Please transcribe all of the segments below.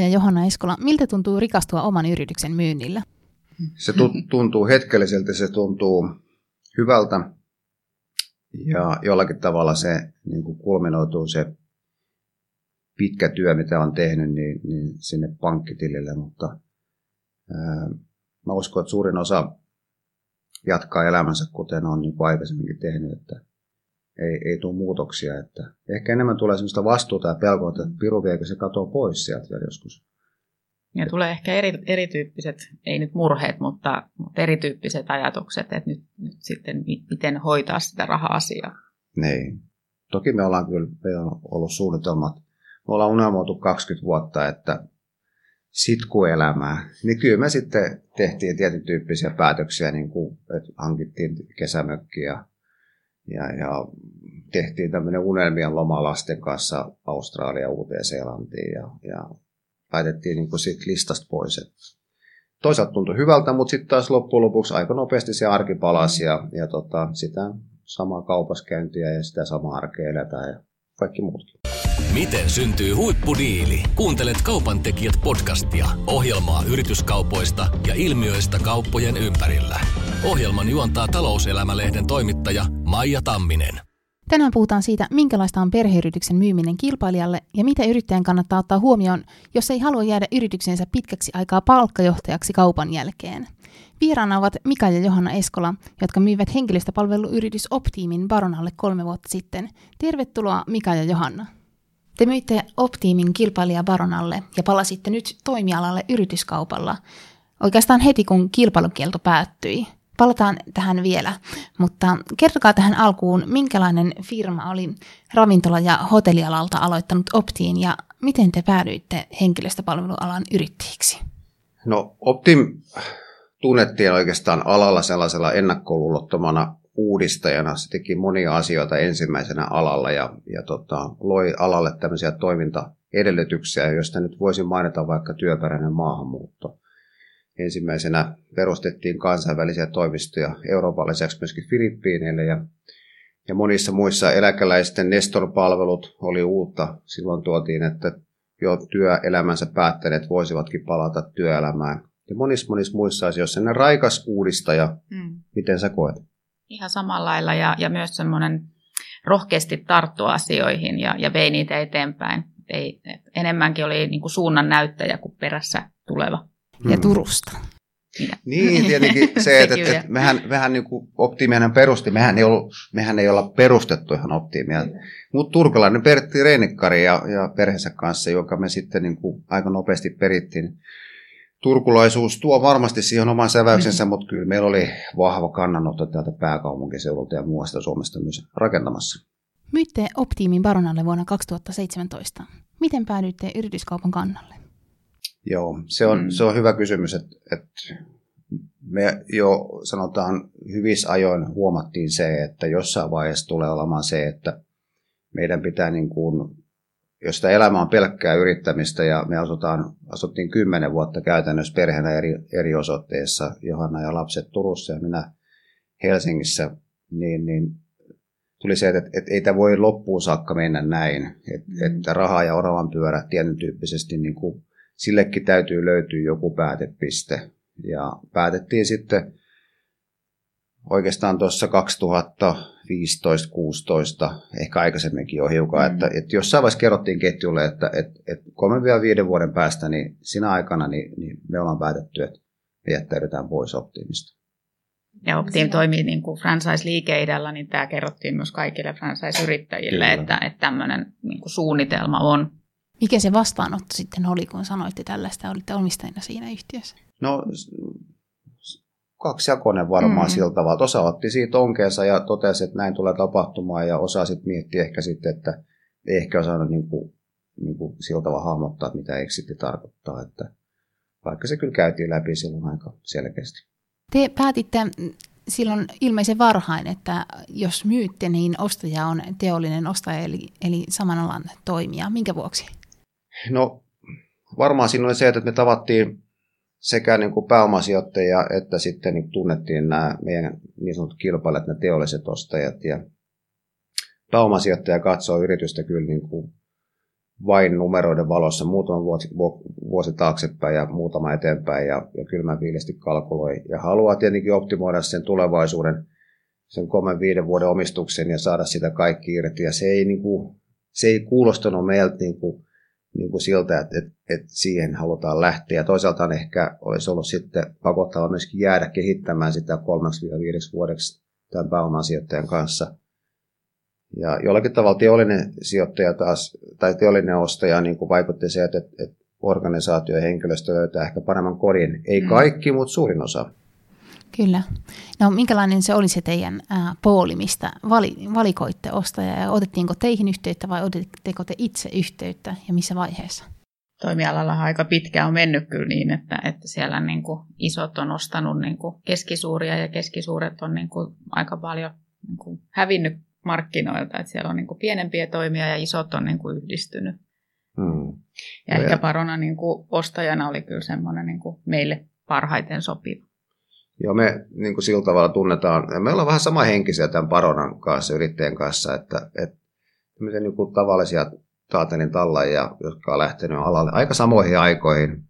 Ja Johanna Eskola, miltä tuntuu rikastua oman yrityksen myynnillä? Se tuntuu hetkelliseltä, se tuntuu hyvältä ja jollakin tavalla se niin kuin kulminoituu se pitkä työ, mitä on tehnyt, niin, niin sinne pankkitilille, mutta ää, mä uskon, että suurin osa jatkaa elämänsä, kuten on niin aikaisemminkin tehnyt, että ei, ei tule muutoksia. Että ehkä enemmän tulee sellaista vastuuta ja pelkoa, että piru viekö se katoaa pois sieltä vielä joskus. Ja tulee ehkä eri, erityyppiset, ei nyt murheet, mutta, mutta erityyppiset ajatukset, että nyt, nyt sitten miten hoitaa sitä raha-asiaa. Niin. Toki me ollaan kyllä me on ollut suunnitelmat. Me ollaan unelmoitu 20 vuotta, että sitkuelämää. Niin kyllä me sitten tehtiin tietyn tyyppisiä päätöksiä, niin kuin, että hankittiin kesämökki ja, ja, ja tehtiin tämmöinen unelmien loma lasten kanssa Australia, Uuteen-Seelantiin ja, ja laitettiin niin siitä listasta pois. Et toisaalta tuntui hyvältä, mutta sitten taas loppujen lopuksi aika nopeasti se arki palasi ja, ja tota, sitä samaa kaupaskäyntiä ja sitä samaa arkea eletään ja kaikki muutkin. Miten syntyy huippudiili? Kuuntelet Kaupan tekijät podcastia, ohjelmaa yrityskaupoista ja ilmiöistä kauppojen ympärillä. Ohjelman juontaa talouselämälehden toimittaja Maija Tamminen. Tänään puhutaan siitä, minkälaista on perheyrityksen myyminen kilpailijalle ja mitä yrittäjän kannattaa ottaa huomioon, jos ei halua jäädä yrityksensä pitkäksi aikaa palkkajohtajaksi kaupan jälkeen. Vieraana ovat Mika ja Johanna Eskola, jotka myivät henkilöstöpalveluyritys Optiimin Baronalle kolme vuotta sitten. Tervetuloa Mika ja Johanna. Te myitte Optiimin kilpailija Baronalle ja palasitte nyt toimialalle yrityskaupalla. Oikeastaan heti kun kilpailukielto päättyi. Palataan tähän vielä, mutta kertokaa tähän alkuun, minkälainen firma oli ravintola- ja hotellialalta aloittanut Optiin ja miten te päädyitte henkilöstöpalvelualan yrittäjiksi? No Optim tunnettiin oikeastaan alalla sellaisella ennakkoluulottomana uudistajana. Se teki monia asioita ensimmäisenä alalla ja, ja tota, loi alalle tämmöisiä toimintaedellytyksiä, joista nyt voisin mainita vaikka työperäinen maahanmuutto. Ensimmäisenä perustettiin kansainvälisiä toimistoja Euroopan lisäksi myöskin Filippiineille ja, ja monissa muissa eläkeläisten Nestor-palvelut oli uutta. Silloin tuotiin, että jo työelämänsä päättäneet voisivatkin palata työelämään. Ja monissa monissa muissa asioissa ne raikas uudistaja. Mm. Miten sä koet? Ihan samalla lailla ja, ja myös semmoinen rohkeasti tarttua asioihin ja, ja vei niitä eteenpäin. Ei, enemmänkin oli niin kuin suunnan näyttäjä kuin perässä tuleva ja mm. Turusta. Minä. Niin, tietenkin se, että, että, että mehän, mehän niin kuin optiimiahan perusti, mehän ei, ollut, mehän ei olla perustettu ihan optiimia. Mutta turkalainen Pertti Reinikkari ja, ja perheensä kanssa, joka me sitten niin kuin aika nopeasti perittiin. Turkulaisuus tuo varmasti siihen oman säväyksensä, mm. mutta kyllä meillä oli vahva kannanotto täältä pääkaupunkiseudulta ja muusta Suomesta myös rakentamassa. Myitte Optiimin Baronalle vuonna 2017. Miten päädyitte yrityskaupan kannalle? Joo, se on, mm. se on hyvä kysymys, että, että me jo sanotaan hyvissä ajoin huomattiin se, että jossain vaiheessa tulee olemaan se, että meidän pitää niin kuin, jos elämä on pelkkää yrittämistä ja me asutaan, asuttiin kymmenen vuotta käytännössä perheenä eri, eri osoitteissa, Johanna ja lapset Turussa ja minä Helsingissä, niin, niin tuli se, että, että ei tämä voi loppuun saakka mennä näin, että, mm. että raha ja oravan pyörä tietyn tyyppisesti niin kuin sillekin täytyy löytyä joku päätepiste. Ja päätettiin sitten oikeastaan tuossa 2015-16, ehkä aikaisemminkin jo hiukan, mm. että, että jossain vaiheessa kerrottiin ketjulle, että, että, että 3-5 vuoden päästä, niin sinä aikana niin, niin me ollaan päätetty, että me jättäydytään pois Optimista. Ja Optim toimii niin kuin franchise-liikeidellä, niin tämä kerrottiin myös kaikille franchise-yrittäjille, että, että tämmöinen niin kuin suunnitelma on. Mikä se vastaanotto sitten oli, kun sanoitte tällaista, olitte omistajina siinä yhtiössä? No kaksijakoinen varmaan mm. sillä tavalla. Osa otti siitä onkeensa ja totesi, että näin tulee tapahtumaan ja osa sitten mietti ehkä sitten, että ei ehkä osannut niin kuin, niin kuin sillä tavalla hahmottaa, että mitä exitti tarkoittaa. Että vaikka se kyllä käytiin läpi silloin aika selkeästi. Te päätitte silloin ilmeisen varhain, että jos myytte, niin ostaja on teollinen ostaja, eli, eli saman alan toimija. Minkä vuoksi? No varmaan siinä oli se, että me tavattiin sekä niin kuin pääomasijoittajia että sitten niin tunnettiin nämä meidän niin sanotut kilpailijat, nämä teolliset ostajat. Ja pääomasijoittaja katsoo yritystä kyllä niin kuin vain numeroiden valossa muutama vuosi, vuosi taaksepäin ja muutama eteenpäin ja, ja kylmän viilesti kalkuloi. Ja haluaa tietenkin optimoida sen tulevaisuuden, sen kolmen viiden vuoden omistuksen ja saada sitä kaikki irti. Ja se ei, niin kuin, se ei kuulostanut meiltä niin kuin, niin kuin siltä, että, että, että siihen halutaan lähteä. Ja toisaalta ehkä olisi ollut sitten pakottava myöskin jäädä kehittämään sitä kolmeksi viideksi vuodeksi tämän pääoman sijoittajan kanssa – ja jollakin tavalla teollinen sijoittaja taas, tai teollinen ostaja niin kuin vaikutti se, että, että organisaatio ja henkilöstö löytää ehkä paremman kodin. Ei mm. kaikki, mutta suurin osa. Kyllä. No minkälainen se oli se teidän ää, pooli, mistä vali, valikoitte ostajaa ja otettiinko teihin yhteyttä vai otitteko te itse yhteyttä ja missä vaiheessa? Toimialalla aika pitkään on mennyt kyllä niin, että, että siellä niin kuin isot on ostanut niin kuin keskisuuria ja keskisuuret on niin kuin aika paljon niin kuin hävinnyt markkinoilta, että siellä on niin kuin pienempiä toimia ja isot on niin kuin yhdistynyt. Hmm. Ja no ehkä Parona niin kuin ostajana oli kyllä semmoinen niin kuin meille parhaiten sopiva. Joo, me niin kuin sillä tavalla tunnetaan, me ollaan vähän sama henkisiä tämän Paronan kanssa, yrittäjän kanssa, että, että niin kuin tavallisia taatelin tallajia, jotka on lähtenyt alalle aika samoihin aikoihin,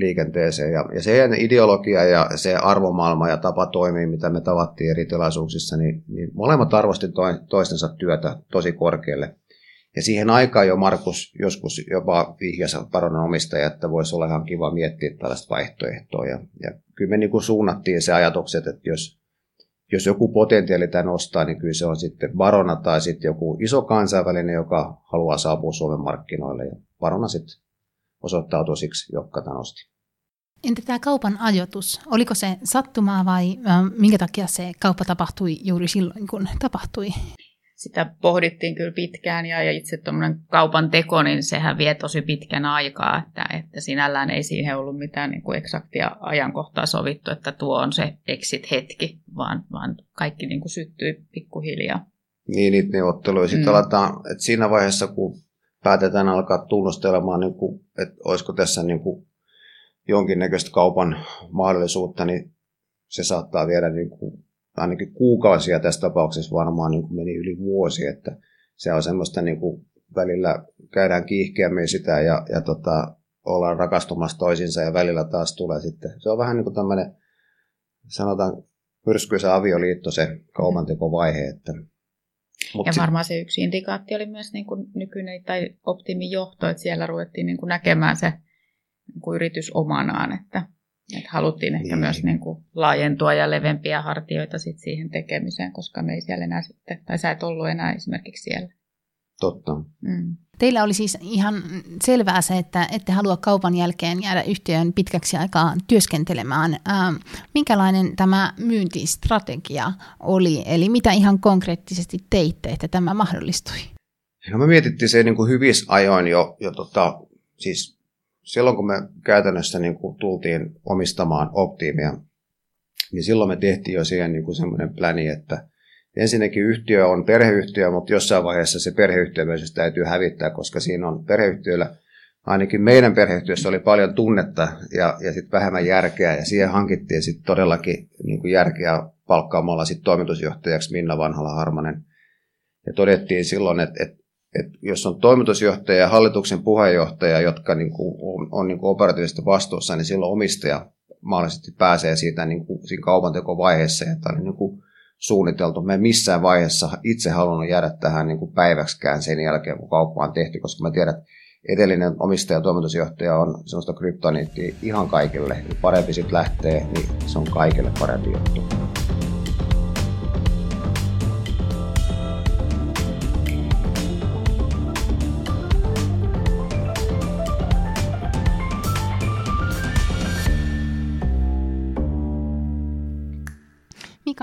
liikenteeseen. Ja, ja se ideologia ja se arvomaailma ja tapa toimia, mitä me tavattiin eri tilaisuuksissa, niin, niin molemmat arvosti toistensa työtä tosi korkealle. Ja siihen aikaan jo Markus joskus jopa vihjasi paronan omistaja, että voisi olla ihan kiva miettiä tällaista vaihtoehtoa. Ja, ja kyllä me niin kuin suunnattiin se ajatukset, että jos, jos joku potentiaali tämän ostaa, niin kyllä se on sitten Barona tai sitten joku iso kansainvälinen, joka haluaa saapua Suomen markkinoille. Ja Barona sitten osoittautui siksi, jotka tämän osti. Entä tämä kaupan ajoitus? Oliko se sattumaa vai äh, minkä takia se kauppa tapahtui juuri silloin, kun tapahtui? Sitä pohdittiin kyllä pitkään ja, ja itse tuommoinen kaupan teko, niin sehän vie tosi pitkän aikaa, että, että sinällään ei siihen ollut mitään niin kuin eksaktia ajankohtaa sovittu, että tuo on se exit-hetki, vaan, vaan kaikki niin kuin syttyi pikkuhiljaa. Niin, niitä neuvotteluja sitten mm. aletaan, että siinä vaiheessa, kun päätetään alkaa tunnustelemaan, niin kuin, että olisiko tässä niin kuin jonkinnäköistä kaupan mahdollisuutta, niin se saattaa viedä niin kuin, ainakin kuukausia tässä tapauksessa varmaan niin kuin meni yli vuosi, että se on semmoista niin kuin välillä käydään kiihkeämmin sitä ja, ja tota, ollaan rakastumassa toisinsa ja välillä taas tulee sitten. Se on vähän niin kuin tämmöinen, sanotaan myrskyisä avioliitto se kaupantekovaihe, että Mut ja varmaan se yksi indikaatti oli myös niin kuin nykyinen tai optimijohto, että siellä ruvettiin niin kuin näkemään se niin kuin yritys omanaan, että, että haluttiin ehkä niin. myös niin kuin laajentua ja levempiä hartioita sit siihen tekemiseen, koska me ei siellä enää sitten, tai sä et ollut enää esimerkiksi siellä. Totta. Mm. Teillä oli siis ihan selvää se, että ette halua kaupan jälkeen jäädä yhtiön pitkäksi aikaa työskentelemään. Ähm, minkälainen tämä myyntistrategia oli, eli mitä ihan konkreettisesti teitte, että tämä mahdollistui? No me mietittiin se niin kuin hyvissä ajoin jo, jo tota, siis silloin kun me käytännössä niin kuin tultiin omistamaan Optimia, niin silloin me tehtiin jo siihen niin kuin semmoinen pläni, että ensinnäkin yhtiö on perheyhtiö, mutta jossain vaiheessa se perheyhtiö myös täytyy hävittää, koska siinä on perheyhtiöllä, ainakin meidän perheyhtiössä oli paljon tunnetta ja, ja sitten vähemmän järkeä, ja siihen hankittiin sitten todellakin niin kuin järkeä palkkaamalla sitten toimitusjohtajaksi Minna Vanhala Harmanen. Ja todettiin silloin, että, että että jos on toimitusjohtaja ja hallituksen puheenjohtaja, jotka niin kuin on, on niin kuin operatiivisesti vastuussa, niin silloin omistaja mahdollisesti pääsee siitä niin kuin, siinä kaupantekovaiheessa, tämä oli niin kuin suunniteltu. Me missään vaiheessa itse halunnut jäädä tähän niin kuin päiväksikään sen jälkeen, kun kauppa on tehty, koska mä tiedän, että edellinen omistaja ja toimitusjohtaja on sellaista kryptoniittia ihan kaikille. Parempi sitten lähtee, niin se on kaikille parempi juttu.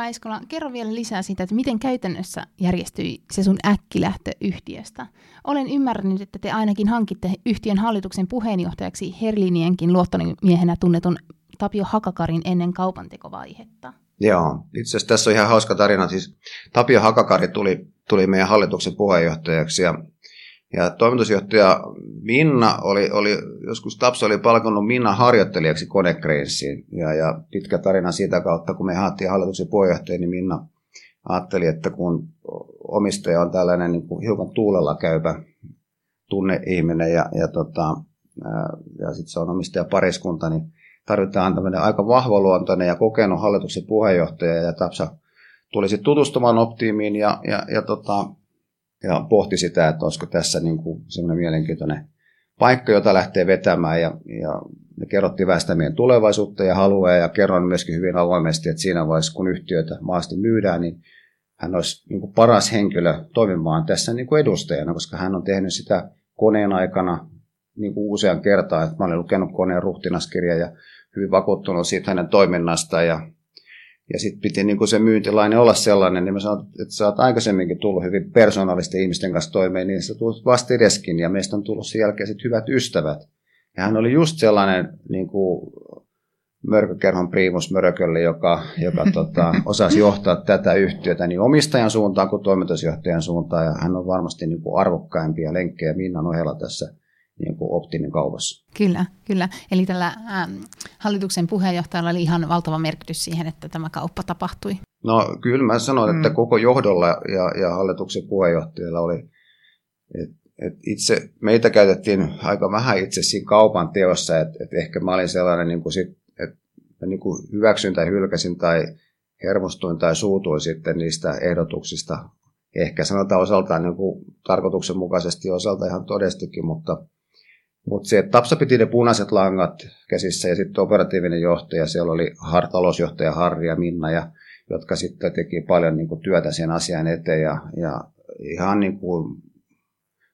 Eskola, kerro vielä lisää siitä, että miten käytännössä järjestyi se sun äkkilähtö yhtiöstä. Olen ymmärtänyt, että te ainakin hankitte yhtiön hallituksen puheenjohtajaksi Herlinienkin luottomiehenä tunnetun Tapio Hakakarin ennen kaupantekovaihetta. Joo, itse asiassa tässä on ihan hauska tarina. Siis Tapio Hakakari tuli, tuli meidän hallituksen puheenjohtajaksi ja ja toimitusjohtaja Minna oli, oli joskus Tapso oli palkannut Minna harjoittelijaksi Konekrenssiin. Ja, ja pitkä tarina siitä kautta, kun me haettiin hallituksen puheenjohtaja, niin Minna ajatteli, että kun omistaja on tällainen niin kuin hiukan tuulella käypä tunneihminen ja, ja, tota, ja sitten se on omistajapariskunta, niin tarvitaan tämmöinen aika vahvaluontoinen ja kokenut hallituksen puheenjohtaja ja Tapsa tuli sitten tutustumaan Optiimiin ja, ja, ja, tota, ja pohti sitä, että olisiko tässä niin kuin semmoinen mielenkiintoinen paikka, jota lähtee vetämään. Ja, ja me kerrottiin väistä meidän tulevaisuutta ja halua. Ja kerron myöskin hyvin avoimesti, että siinä vaiheessa kun yhtiöitä maasti myydään, niin hän olisi niin kuin paras henkilö toimimaan tässä niin kuin edustajana, koska hän on tehnyt sitä koneen aikana niin kuin usean kertaa. Että mä olen lukenut koneen ruhtinaskirja ja hyvin vakuuttunut siitä hänen toiminnastaan. Ja ja sitten piti niin se myyntilainen olla sellainen, niin mä sanoin, että sä oot aikaisemminkin tullut hyvin persoonallisten ihmisten kanssa toimeen, niin sä tulet vastideskin ja meistä on tullut sen jälkeen sit hyvät ystävät. Ja hän oli just sellainen niin kuin mörkökerhon priimus Mörkölle, joka, joka tota, osasi johtaa tätä yhtiötä niin omistajan suuntaan kuin toimitusjohtajan suuntaan. Ja hän on varmasti niin kuin arvokkaimpia lenkkejä Minnan ohella tässä niin kuin optimin kaupassa. Kyllä, kyllä. Eli tällä ähm, hallituksen puheenjohtajalla oli ihan valtava merkitys siihen, että tämä kauppa tapahtui. No kyllä mä sanoin, että mm. koko johdolla ja, ja hallituksen puheenjohtajalla oli, että et itse, meitä käytettiin aika vähän itse siinä kaupan teossa, että et ehkä mä olin sellainen, niin kuin sit, että niin kuin hyväksyn tai hylkäsin tai hermostuin tai suutuin sitten niistä ehdotuksista. Ehkä sanotaan osaltaan niin kuin tarkoituksenmukaisesti osalta ihan todestikin, mutta, mutta se, että Tapsa piti ne punaiset langat käsissä ja sitten operatiivinen johtaja, siellä oli har, talousjohtaja Harri ja Minna, ja, jotka sitten teki paljon niin kuin työtä sen asian eteen ja, ja ihan niin kuin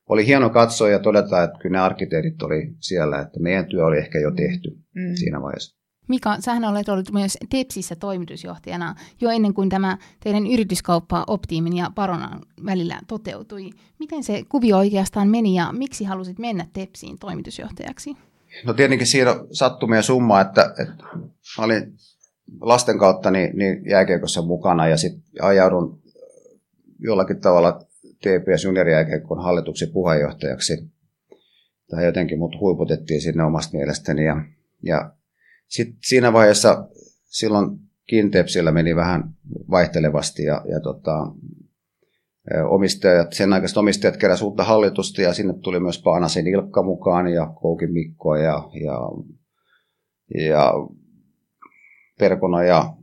oli hieno katsoa ja todeta, että kyllä ne arkkitehdit oli siellä, että meidän työ oli ehkä jo tehty mm. siinä vaiheessa. Mika, sähän olet ollut myös Tepsissä toimitusjohtajana jo ennen kuin tämä teidän yrityskauppa Optiimin ja Paronan välillä toteutui. Miten se kuvio oikeastaan meni ja miksi halusit mennä Tepsiin toimitusjohtajaksi? No tietenkin siinä sattumia summa, että, että olin lasten kautta niin, niin jääkiekossa mukana ja sitten ajaudun jollakin tavalla TPS Juniorijääkiekon hallituksen puheenjohtajaksi. Tai jotenkin mut huiputettiin sinne omasta mielestäni. Ja, ja sitten siinä vaiheessa silloin Kintepsillä meni vähän vaihtelevasti ja, ja tota, omistajat, sen aikaiset omistajat keräsivät uutta hallitusta ja sinne tuli myös Paanasen Ilkka mukaan ja Koukin Mikko ja, ja, ja Perkona, ja,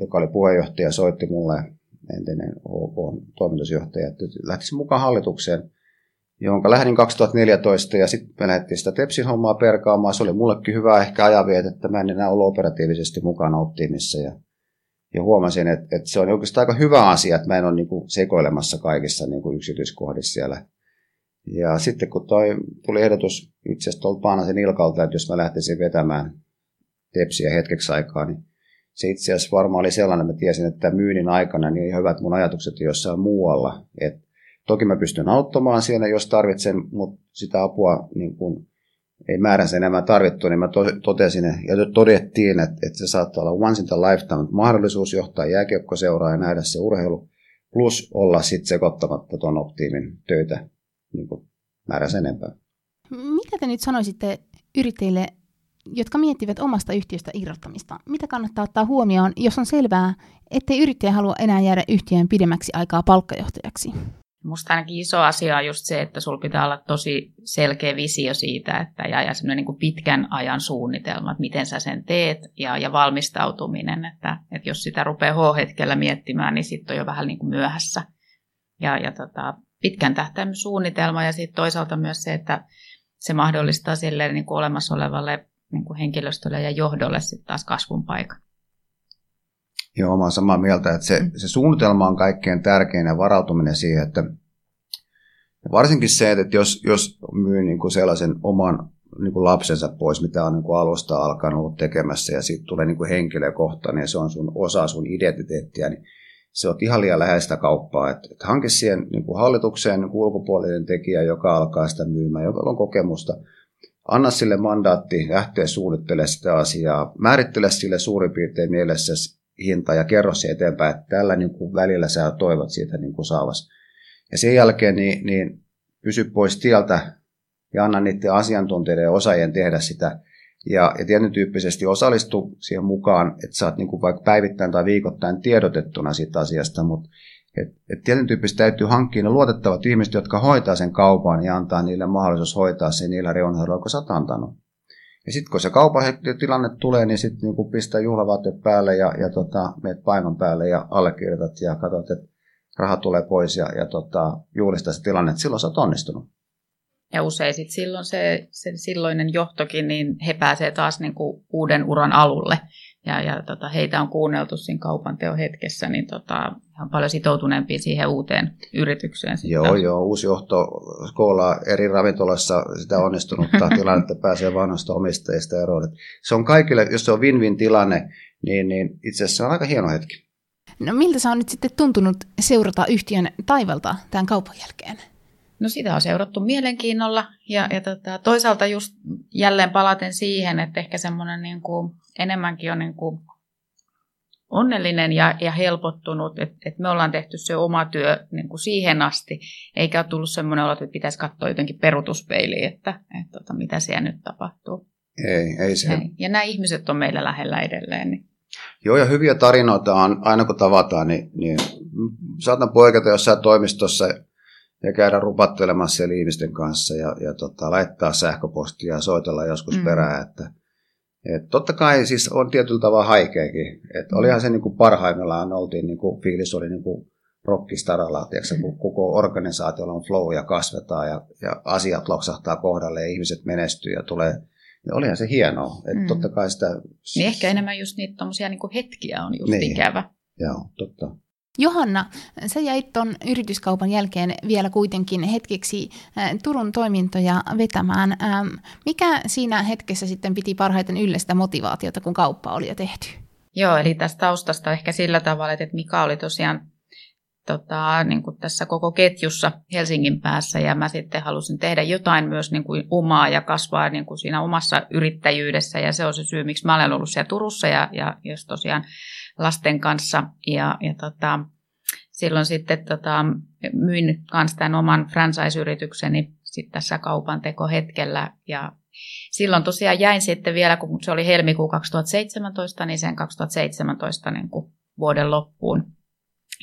joka oli puheenjohtaja, soitti mulle entinen OK toimitusjohtaja, että lähtisi mukaan hallitukseen, jonka lähdin 2014 ja sitten me lähdettiin sitä Tepsin hommaa perkaamaan. Se oli mullekin hyvä ehkä ajaviet, että mä en enää ollut operatiivisesti mukana Optimissa ja, ja huomasin, että, että, se on oikeastaan aika hyvä asia, että mä en ole niin kuin sekoilemassa kaikissa niin kuin yksityiskohdissa siellä. Ja sitten kun toi, tuli ehdotus itse asiassa tuolta Paanasen Ilkalta, että jos mä lähtisin vetämään Tepsiä hetkeksi aikaa, niin se itse asiassa varmaan oli sellainen, että mä tiesin, että myynnin aikana niin hyvät mun ajatukset jossain muualla. Et toki mä pystyn auttamaan siellä, jos tarvitsen, mutta sitä apua niin kun ei määränsä enemmän tarvittu, niin mä totesin ja todettiin, että, että se saattaa olla once in the lifetime mahdollisuus johtaa jääkiekkoseuraa ja nähdä se urheilu, plus olla sitten sekoittamatta tuon optiimin töitä niin määränsä enempää. Mitä te nyt sanoisitte yrittäjille jotka miettivät omasta yhtiöstä irrottamista. Mitä kannattaa ottaa huomioon, jos on selvää, ettei yrittäjä halua enää jäädä yhtiön pidemmäksi aikaa palkkajohtajaksi? Musta ainakin iso asia on just se, että sulla pitää olla tosi selkeä visio siitä, että ja, ja semmoinen niin pitkän ajan suunnitelma, että miten sä sen teet ja, ja valmistautuminen, että, että jos sitä rupeaa H-hetkellä miettimään, niin sitten on jo vähän niin kuin myöhässä. Ja, ja tota, pitkän tähtäimen suunnitelma ja sitten toisaalta myös se, että se mahdollistaa sille niin kuin olemassa olevalle niin kuin henkilöstölle ja johdolle sitten taas kasvun paikka. Joo, mä olen samaa mieltä, että se, mm. se suunnitelma on kaikkein tärkein ja varautuminen siihen, että varsinkin se, että jos, jos myy niin kuin sellaisen oman niin kuin lapsensa pois, mitä on niin kuin alusta alkanut ollut tekemässä ja sitten tulee niin kuin henkilökohtainen ja se on sun osa sun identiteettiä, niin se on ihan liian läheistä kauppaa. Että, että hanke siihen niin kuin hallitukseen niin kuin ulkopuolinen tekijä, joka alkaa sitä myymään, joka on kokemusta – anna sille mandaatti lähteä suunnittelemaan sitä asiaa, määrittele sille suurin piirtein mielessä hinta ja kerro se eteenpäin, että tällä niin kuin välillä sä toivot siitä niin kuin saavas. Ja sen jälkeen niin, niin pysy pois tieltä ja anna niiden asiantuntijoiden ja osaajien tehdä sitä. Ja, ja tietyn tyyppisesti osallistu siihen mukaan, että oot niin kuin vaikka päivittäin tai viikoittain tiedotettuna siitä asiasta, mutta Et, et tietyn tyyppistä täytyy hankkia ne luotettavat ihmiset, jotka hoitaa sen kaupan ja antaa niille mahdollisuus hoitaa sen niillä reunaehdoilla, kun sä oot antanut. Ja sitten kun se kaupan tilanne tulee, niin sitten niinku pistää juhlavaatteet päälle ja, ja tota, meet paikan päälle ja allekirjoitat ja katsot, että raha tulee pois ja, ja tota, juhlistaa se tilanne, että silloin sä oot onnistunut. Ja usein sit silloin se, se silloinen johtokin, niin he pääsee taas niin kuin uuden uran alulle. Ja, ja tota, heitä on kuunneltu siinä kaupan hetkessä, niin tota, ihan paljon sitoutuneempia siihen uuteen yritykseen. Sitten. Joo, joo, uusi johto skoolaa eri ravintolassa sitä onnistunutta tilannetta pääsee vanhasta omistajista eroon. Se on kaikille, jos se on win-win tilanne, niin, niin itse asiassa se on aika hieno hetki. No miltä se on nyt sitten tuntunut seurata yhtiön taivalta tämän kaupan jälkeen? No sitä on seurattu mielenkiinnolla ja, ja tota, toisaalta just jälleen palaten siihen, että ehkä semmoinen niin kuin, enemmänkin on niin kuin onnellinen ja, ja helpottunut, että, että me ollaan tehty se oma työ niin kuin siihen asti, eikä ole tullut semmoinen olo, että pitäisi katsoa jotenkin perutuspeiliin, että, että, että tota, mitä siellä nyt tapahtuu. Ei, ei se. Ei. Ja nämä ihmiset on meillä lähellä edelleen. Niin. Joo, ja hyviä tarinoita on, aina kun tavataan, niin, niin saatan poiketa jossain toimistossa ja käydä rupattelemassa siellä ihmisten kanssa ja, ja tota, laittaa sähköpostia ja soitella joskus mm. perään, että et totta kai siis on tietyllä tavalla haikeakin. Et mm. olihan se niin kuin parhaimmillaan oltiin, niin kuin, fiilis oli niin kuin rockistaralla, tiedätkö, kun mm. koko organisaatiolla on flow ja kasvetaan ja, ja asiat loksahtaa kohdalle ja ihmiset menestyy ja tulee niin olihan se hienoa. Että mm. totta kai sitä... Niin ehkä enemmän just niitä niin hetkiä on just niin. ikävä. Joo, totta. Johanna, sä jäit tuon yrityskaupan jälkeen vielä kuitenkin hetkeksi Turun toimintoja vetämään. Mikä siinä hetkessä sitten piti parhaiten yllä sitä motivaatiota, kun kauppa oli jo tehty? Joo, eli tästä taustasta ehkä sillä tavalla, että Mika oli tosiaan tota, niin kuin tässä koko ketjussa Helsingin päässä ja mä sitten halusin tehdä jotain myös niin kuin omaa ja kasvaa niin kuin siinä omassa yrittäjyydessä ja se on se syy, miksi mä olen ollut siellä Turussa ja, ja jos tosiaan lasten kanssa. Ja, ja tota, silloin sitten tota, myin kanssa tämän oman franchise-yritykseni sitten tässä kaupan tekohetkellä ja silloin tosiaan jäin sitten vielä, kun se oli helmikuu 2017, niin sen 2017 niin kuin vuoden loppuun.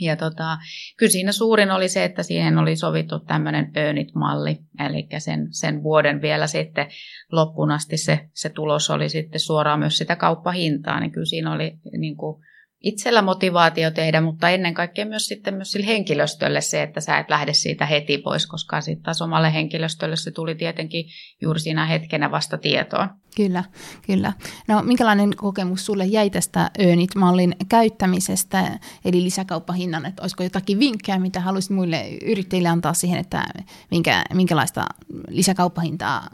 Ja tota, kyllä siinä suurin oli se, että siihen oli sovittu tämmöinen earnit-malli, eli sen, sen vuoden vielä sitten loppuun asti se, se tulos oli sitten suoraan myös sitä kauppahintaa, niin kyllä siinä oli niin kuin, itsellä motivaatio tehdä, mutta ennen kaikkea myös sitten myös sille henkilöstölle se, että sä et lähde siitä heti pois, koska sitten taas omalle henkilöstölle se tuli tietenkin juuri siinä hetkenä vasta tietoon. Kyllä, kyllä. No minkälainen kokemus sulle jäi tästä Earnit-mallin käyttämisestä, eli lisäkauppahinnan, että olisiko jotakin vinkkejä, mitä haluaisit muille yrittäjille antaa siihen, että minkä, minkälaista lisäkauppahintaa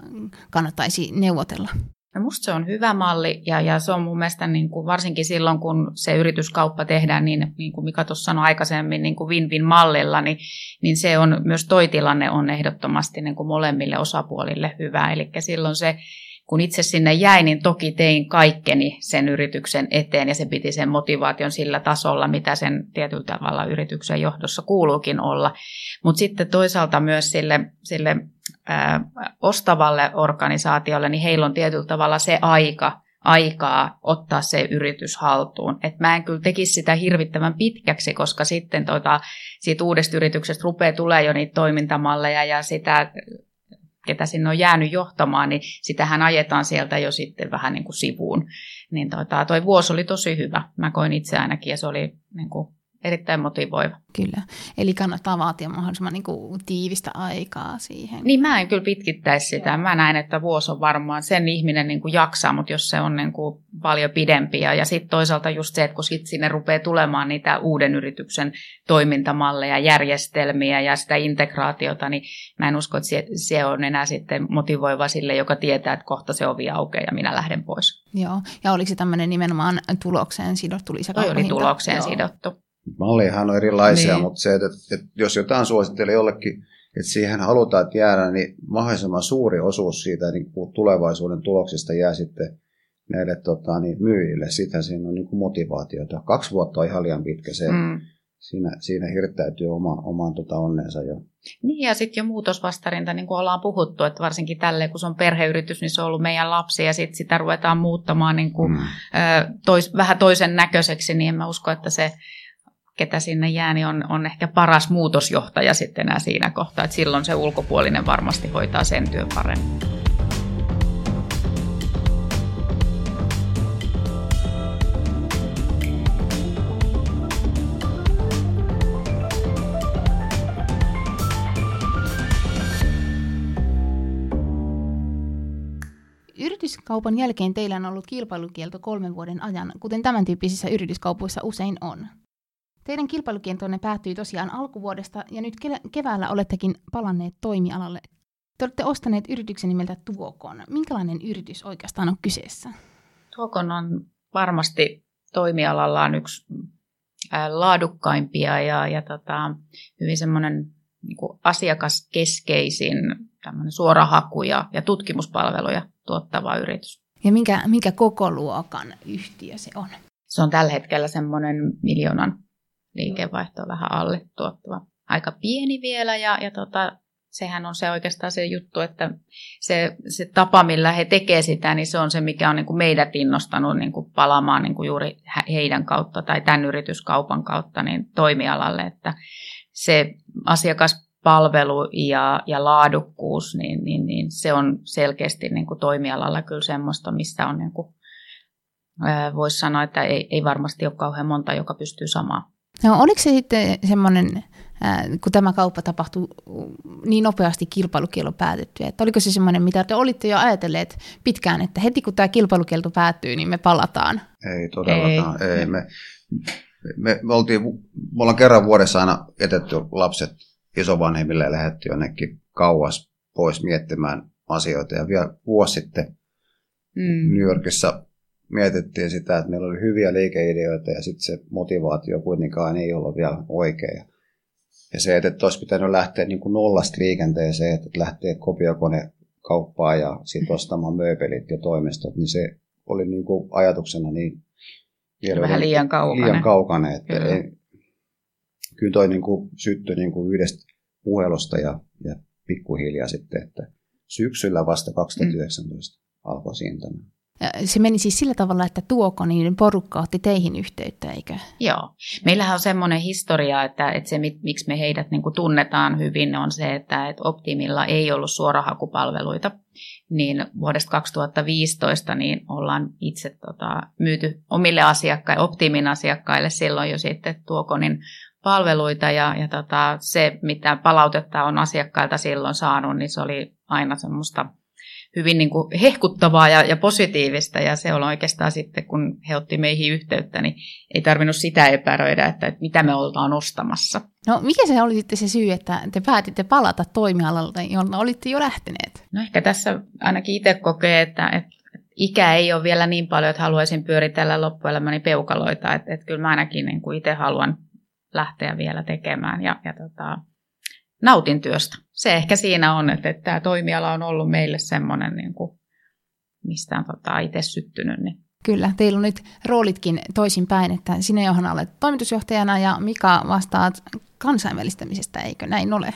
kannattaisi neuvotella? No musta se on hyvä malli ja, ja se on mun mielestä niin kuin varsinkin silloin, kun se yrityskauppa tehdään niin, niin kuin Mika tuossa sanoi aikaisemmin niin kuin win-win mallilla, niin, niin se on myös toi tilanne on ehdottomasti niin kuin molemmille osapuolille hyvä. Eli silloin se kun itse sinne jäin, niin toki tein kaikkeni sen yrityksen eteen ja se piti sen motivaation sillä tasolla, mitä sen tietyllä tavalla yrityksen johdossa kuuluukin olla. Mutta sitten toisaalta myös sille, sille ää, ostavalle organisaatiolle, niin heillä on tietyllä tavalla se aika, aikaa ottaa se yritys haltuun. Et mä en kyllä tekisi sitä hirvittävän pitkäksi, koska sitten tota, siitä uudesta yrityksestä rupeaa tulee jo niitä toimintamalleja ja sitä ketä sinne on jäänyt johtamaan, niin sitähän ajetaan sieltä jo sitten vähän niin kuin sivuun. Niin tota, toi vuosi oli tosi hyvä. Mä koin itse ainakin ja se oli niin kuin erittäin motivoiva. Kyllä, eli kannattaa vaatia mahdollisimman niin kuin, tiivistä aikaa siihen. Niin mä en kyllä pitkittäisi sitä. Mä näen, että vuosi on varmaan sen ihminen niin kuin jaksaa, mutta jos se on niin kuin paljon pidempi. Ja, ja sitten toisaalta just se, että kun sit sinne rupeaa tulemaan niitä uuden yrityksen toimintamalleja, järjestelmiä ja sitä integraatiota, niin mä en usko, että se, se on enää sitten motivoiva sille, joka tietää, että kohta se ovi aukeaa ja minä lähden pois. Joo, ja oliko se tämmöinen nimenomaan tulokseen sidottu lisäkauppahinta? Toi oli tulokseen Joo. sidottu. Mallihan on erilaisia, niin. mutta se, että, että jos jotain suosittelee jollekin, että siihen halutaan että jäädä, niin mahdollisimman suuri osuus siitä niin kuin tulevaisuuden tuloksista jää sitten näille tota, niin myyjille. Sitä siinä on niin kuin motivaatiota. Kaksi vuotta on ihan liian pitkä se. Mm. Siinä, siinä hirttäytyy oma, oman tota onneensa jo. Niin ja sitten jo muutosvastarinta, niin kuin ollaan puhuttu, että varsinkin tälle, kun se on perheyritys, niin se on ollut meidän lapsi ja sitten sitä ruvetaan muuttamaan niin kuin, mm. ö, tois, vähän toisen näköiseksi, niin en mä usko, että se ketä sinne jää, niin on, on ehkä paras muutosjohtaja sitten enää siinä kohtaa, että silloin se ulkopuolinen varmasti hoitaa sen työn paremmin. Yrityskaupan jälkeen teillä on ollut kilpailukielto kolmen vuoden ajan, kuten tämän tyyppisissä yrityskaupoissa usein on. Teidän kilpailukieltonne päättyi tosiaan alkuvuodesta ja nyt keväällä olettekin palanneet toimialalle. Te olette ostaneet yrityksen nimeltä Tuokon. Minkälainen yritys oikeastaan on kyseessä? Tuokon on varmasti toimialallaan yksi laadukkaimpia ja, ja tota, hyvin semmoinen niin asiakaskeskeisin suorahaku ja, ja tutkimuspalveluja tuottava yritys. Ja minkä, minkä koko luokan yhtiö se on? Se on tällä hetkellä semmoinen miljoonan liikevaihto vähän alle tuottava. Aika pieni vielä ja, ja tota, sehän on se oikeastaan se juttu, että se, se tapa, millä he tekevät sitä, niin se on se, mikä on niin kuin meidät innostanut niin kuin palaamaan niin kuin juuri heidän kautta tai tämän yrityskaupan kautta niin toimialalle, että se asiakaspalvelu ja, ja laadukkuus, niin, niin, niin se on selkeästi niin kuin toimialalla kyllä semmoista, missä on niin kuin, voisi sanoa, että ei, ei varmasti ole kauhean monta, joka pystyy samaan. No, oliko se sitten semmoinen, kun tämä kauppa tapahtui niin nopeasti kilpailukielto päätetty, että oliko se semmoinen, mitä te olitte jo ajatelleet pitkään, että heti kun tämä kilpailukielto päättyy, niin me palataan? Ei todellakaan, ei. ei. Me, me, me, oltiin, me ollaan kerran vuodessa aina jätetty lapset isovanhemmille ja lähdetty jonnekin kauas pois miettimään asioita. Ja vielä vuosi sitten mm. New Yorkissa mietittiin sitä, että meillä oli hyviä liikeideoita ja sitten se motivaatio kuitenkaan ei ollut vielä oikea. Ja se, että olisi pitänyt lähteä niin kuin nollasta liikenteeseen, että lähtee kopiokone kauppaan ja sitten ostamaan mööpelit ja toimistot, niin se oli niin kuin ajatuksena niin vielä vähän liian kaukana. Liian kaukana että kyllä. Ei, kyllä toi niin kuin syttyi niin kuin yhdestä puhelusta ja, ja pikkuhiljaa sitten, että syksyllä vasta 2019 mm. alkoi siinä tämä se meni siis sillä tavalla, että tuoko niin porukka otti teihin yhteyttä, eikö? Joo. Meillähän on semmoinen historia, että, että se miksi me heidät niin tunnetaan hyvin on se, että, että Optimilla ei ollut suorahakupalveluita. Niin vuodesta 2015 niin ollaan itse tota, myyty omille asiakkaille, Optimin asiakkaille silloin jo sitten Tuokonin palveluita ja, ja tota, se, mitä palautetta on asiakkailta silloin saanut, niin se oli aina semmoista – hyvin niin kuin hehkuttavaa ja, ja positiivista. Ja se on oikeastaan sitten, kun he otti meihin yhteyttä, niin ei tarvinnut sitä epäröidä, että, että mitä me oltaan ostamassa. No mikä se oli sitten se syy, että te päätitte palata toimialalta, jolla olitte jo lähteneet? No ehkä tässä ainakin itse kokee, että, että ikä ei ole vielä niin paljon, että haluaisin pyöritellä loppuelämäni peukaloita. Että, että kyllä mä ainakin niin kuin itse haluan lähteä vielä tekemään. Ja, ja tota, nautin työstä. Se ehkä siinä on, että, että tämä toimiala on ollut meille semmoinen, niin kuin, mistä on tota, itse syttynyt. Niin. Kyllä, teillä on nyt roolitkin toisinpäin, että sinä Johanna olet toimitusjohtajana ja Mika vastaat kansainvälistämisestä, eikö näin ole?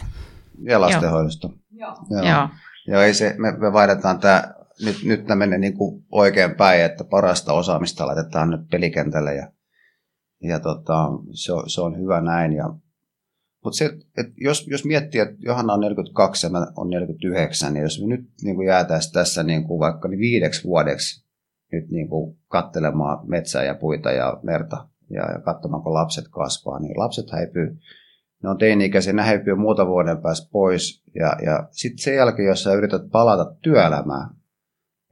Ja lastenhoidosta. Joo. Joo. Joo. Joo ei se, me, me vaihdetaan tämä, nyt, nyt tämä menee niin kuin oikein päin, että parasta osaamista laitetaan nyt pelikentälle ja, ja tota, se, on, se on hyvä näin. Ja mutta se, että jos, jos miettii, että Johanna on 42 ja mä on 49, niin jos me nyt niin kuin jäätäisiin tässä niin kuin vaikka niin viideksi vuodeksi nyt niin kuin kattelemaan metsää ja puita ja merta ja, ja katsomaan, kun lapset kasvaa, niin lapset häipyy. Ne on teini-ikäisiä, ne häipyy muuta vuoden päästä pois. Ja, ja sitten sen jälkeen, jos sä yrität palata työelämään,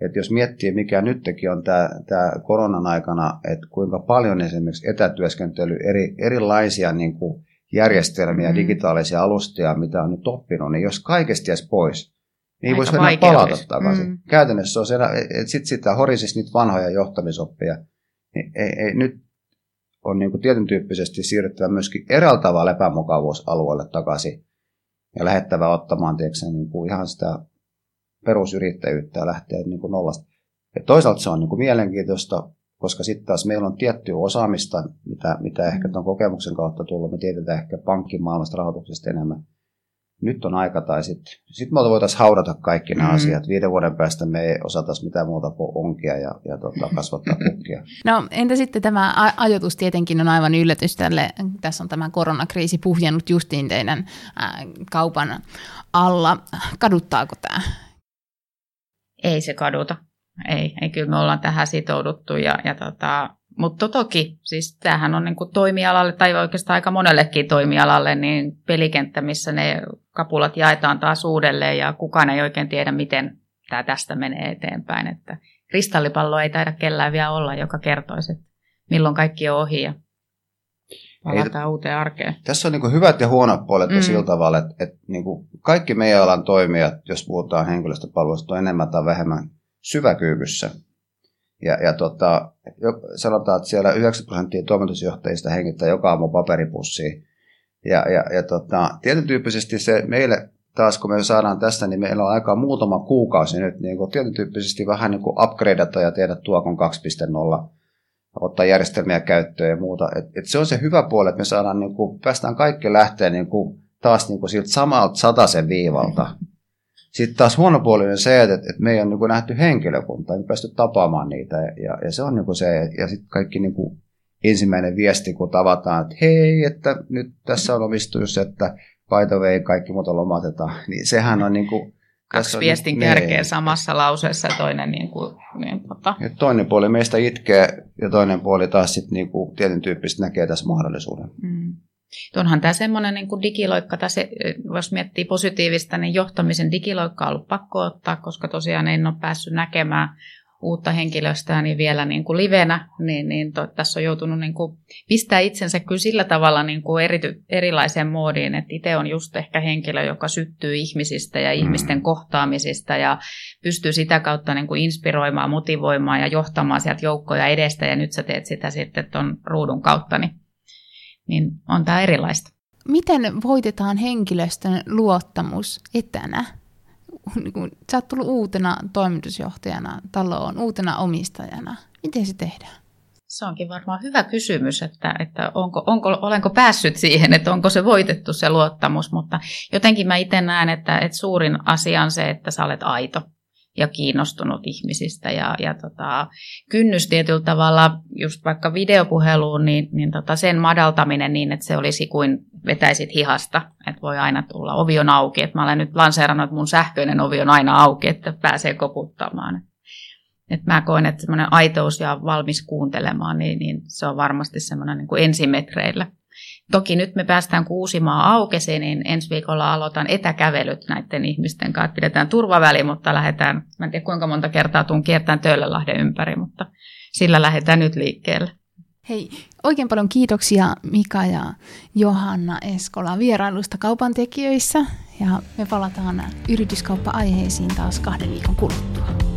että jos miettii, mikä nytkin on tämä koronan aikana, että kuinka paljon esimerkiksi etätyöskentely, eri, erilaisia niin kuin järjestelmiä, mm. digitaalisia alustia, mitä on nyt oppinut, niin jos kaikesta jäisi pois, niin voisi enää palata takaisin. Mm. Käytännössä on se, että sitten sitä horisisi niitä vanhoja johtamisoppia, niin ei, ei, nyt on niin kuin tietyn tyyppisesti siirryttävä myöskin eräällä tavalla epämukavuusalueelle takaisin ja lähettävä ottamaan tiedätkö, niin kuin ihan sitä perusyrittäjyyttä ja lähteä niin kuin nollasta. Ja toisaalta se on niin kuin mielenkiintoista koska sitten taas meillä on tiettyä osaamista, mitä, mitä ehkä tuon kokemuksen kautta tullut, me tiedetään ehkä pankkimaailmasta rahoituksesta enemmän, nyt on aika, tai sitten sit me voitaisiin haudata kaikki nämä mm. asiat. Viiden vuoden päästä me ei osataisi mitään muuta kuin onkia ja, ja tota, kasvattaa kukkia. No entä sitten tämä ajoitus tietenkin on aivan yllätys tälle, tässä on tämä koronakriisi puhjennut justiin teidän ää, kaupan alla. Kaduttaako tämä? Ei se kaduta. Ei, ei kyllä me ollaan tähän sitouduttu ja, ja tota, mutta toki, siis tämähän on niinku toimialalle tai oikeastaan aika monellekin toimialalle niin pelikenttä, missä ne kapulat jaetaan taas uudelleen ja kukaan ei oikein tiedä, miten tämä tästä menee eteenpäin. Että kristallipallo ei taida kellään vielä olla, joka kertoisi, että milloin kaikki on ohi ja palataan ei, uuteen arkeen. Tässä on niin hyvät ja huonot puolet mm. sillä tavalla, että, että niin kaikki meidän alan toimijat, jos puhutaan henkilöstöpalveluista, on enemmän tai vähemmän syväkyykyssä. Ja, ja tota, sanotaan, että siellä 90 prosenttia toimitusjohtajista hengittää joka aamu paperipussiin. Ja, ja, ja tota, tietyn tyyppisesti se meille taas, kun me saadaan tästä, niin meillä on aikaa muutama kuukausi nyt niin kuin tietyn tyyppisesti vähän niin kuin upgradeata ja tehdä tuokon 2.0, ottaa järjestelmiä käyttöön ja muuta. Et, et se on se hyvä puoli, että me saadaan, niin kuin, päästään kaikki lähteä niin kuin, taas niin kuin siltä samalta sataisen viivalta. Sitten taas huono puoli on se, että, että me ei ole niin nähty henkilökuntaa, ei päästy tapaamaan niitä. Ja, ja se on niin se, ja sitten kaikki niin kuin ensimmäinen viesti, kun tavataan, että hei, että nyt tässä on omistus, että by the way, kaikki muuta lomatetaan, niin sehän on niin kuin, Kaksi viestin niin, kärkeä niin. samassa lauseessa ja toinen niin kuin, niin, tota. ja toinen puoli meistä itkee ja toinen puoli taas sitten niin kuin, tietyn tyyppisesti näkee tässä mahdollisuuden. Mm. Onhan tämä semmoinen niin kuin digiloikka, tässä, jos miettii positiivista, niin johtamisen digiloikka on ollut pakko ottaa, koska tosiaan en ole päässyt näkemään uutta henkilöstöä niin vielä niin kuin livenä, niin, niin to, tässä on joutunut niin kuin pistää itsensä kyllä sillä tavalla niin kuin erity, erilaiseen moodiin, että itse on just ehkä henkilö, joka syttyy ihmisistä ja ihmisten mm. kohtaamisista ja pystyy sitä kautta niin kuin inspiroimaan, motivoimaan ja johtamaan sieltä joukkoja edestä ja nyt sä teet sitä sitten tuon ruudun kautta, niin niin on tämä erilaista. Miten voitetaan henkilöstön luottamus etänä? Niin sä oot tullut uutena toimitusjohtajana taloon, uutena omistajana. Miten se tehdään? Se onkin varmaan hyvä kysymys, että, että onko, onko, olenko päässyt siihen, että onko se voitettu se luottamus, mutta jotenkin mä itse näen, että, että suurin asia on se, että sä olet aito ja kiinnostunut ihmisistä. Ja, ja tota, kynnys tietyllä tavalla, just vaikka videopuheluun, niin, niin tota sen madaltaminen niin, että se olisi kuin vetäisit hihasta, että voi aina tulla, ovi on auki. Että mä olen nyt lanseerannut, että mun sähköinen ovi on aina auki, että pääsee koputtamaan. Et mä koen, että semmoinen aitous ja valmis kuuntelemaan, niin, niin se on varmasti semmoinen niin kuin ensimetreillä. Toki nyt me päästään Kuusimaa aukesi, niin ensi viikolla aloitan etäkävelyt näiden ihmisten kanssa. Pidetään turvaväli, mutta lähdetään, mä en tiedä kuinka monta kertaa tuun kiertään Töölönlahden ympäri, mutta sillä lähdetään nyt liikkeelle. Hei, oikein paljon kiitoksia Mika ja Johanna Eskola vierailusta kaupan tekijöissä ja me palataan yrityskauppa-aiheisiin taas kahden viikon kuluttua.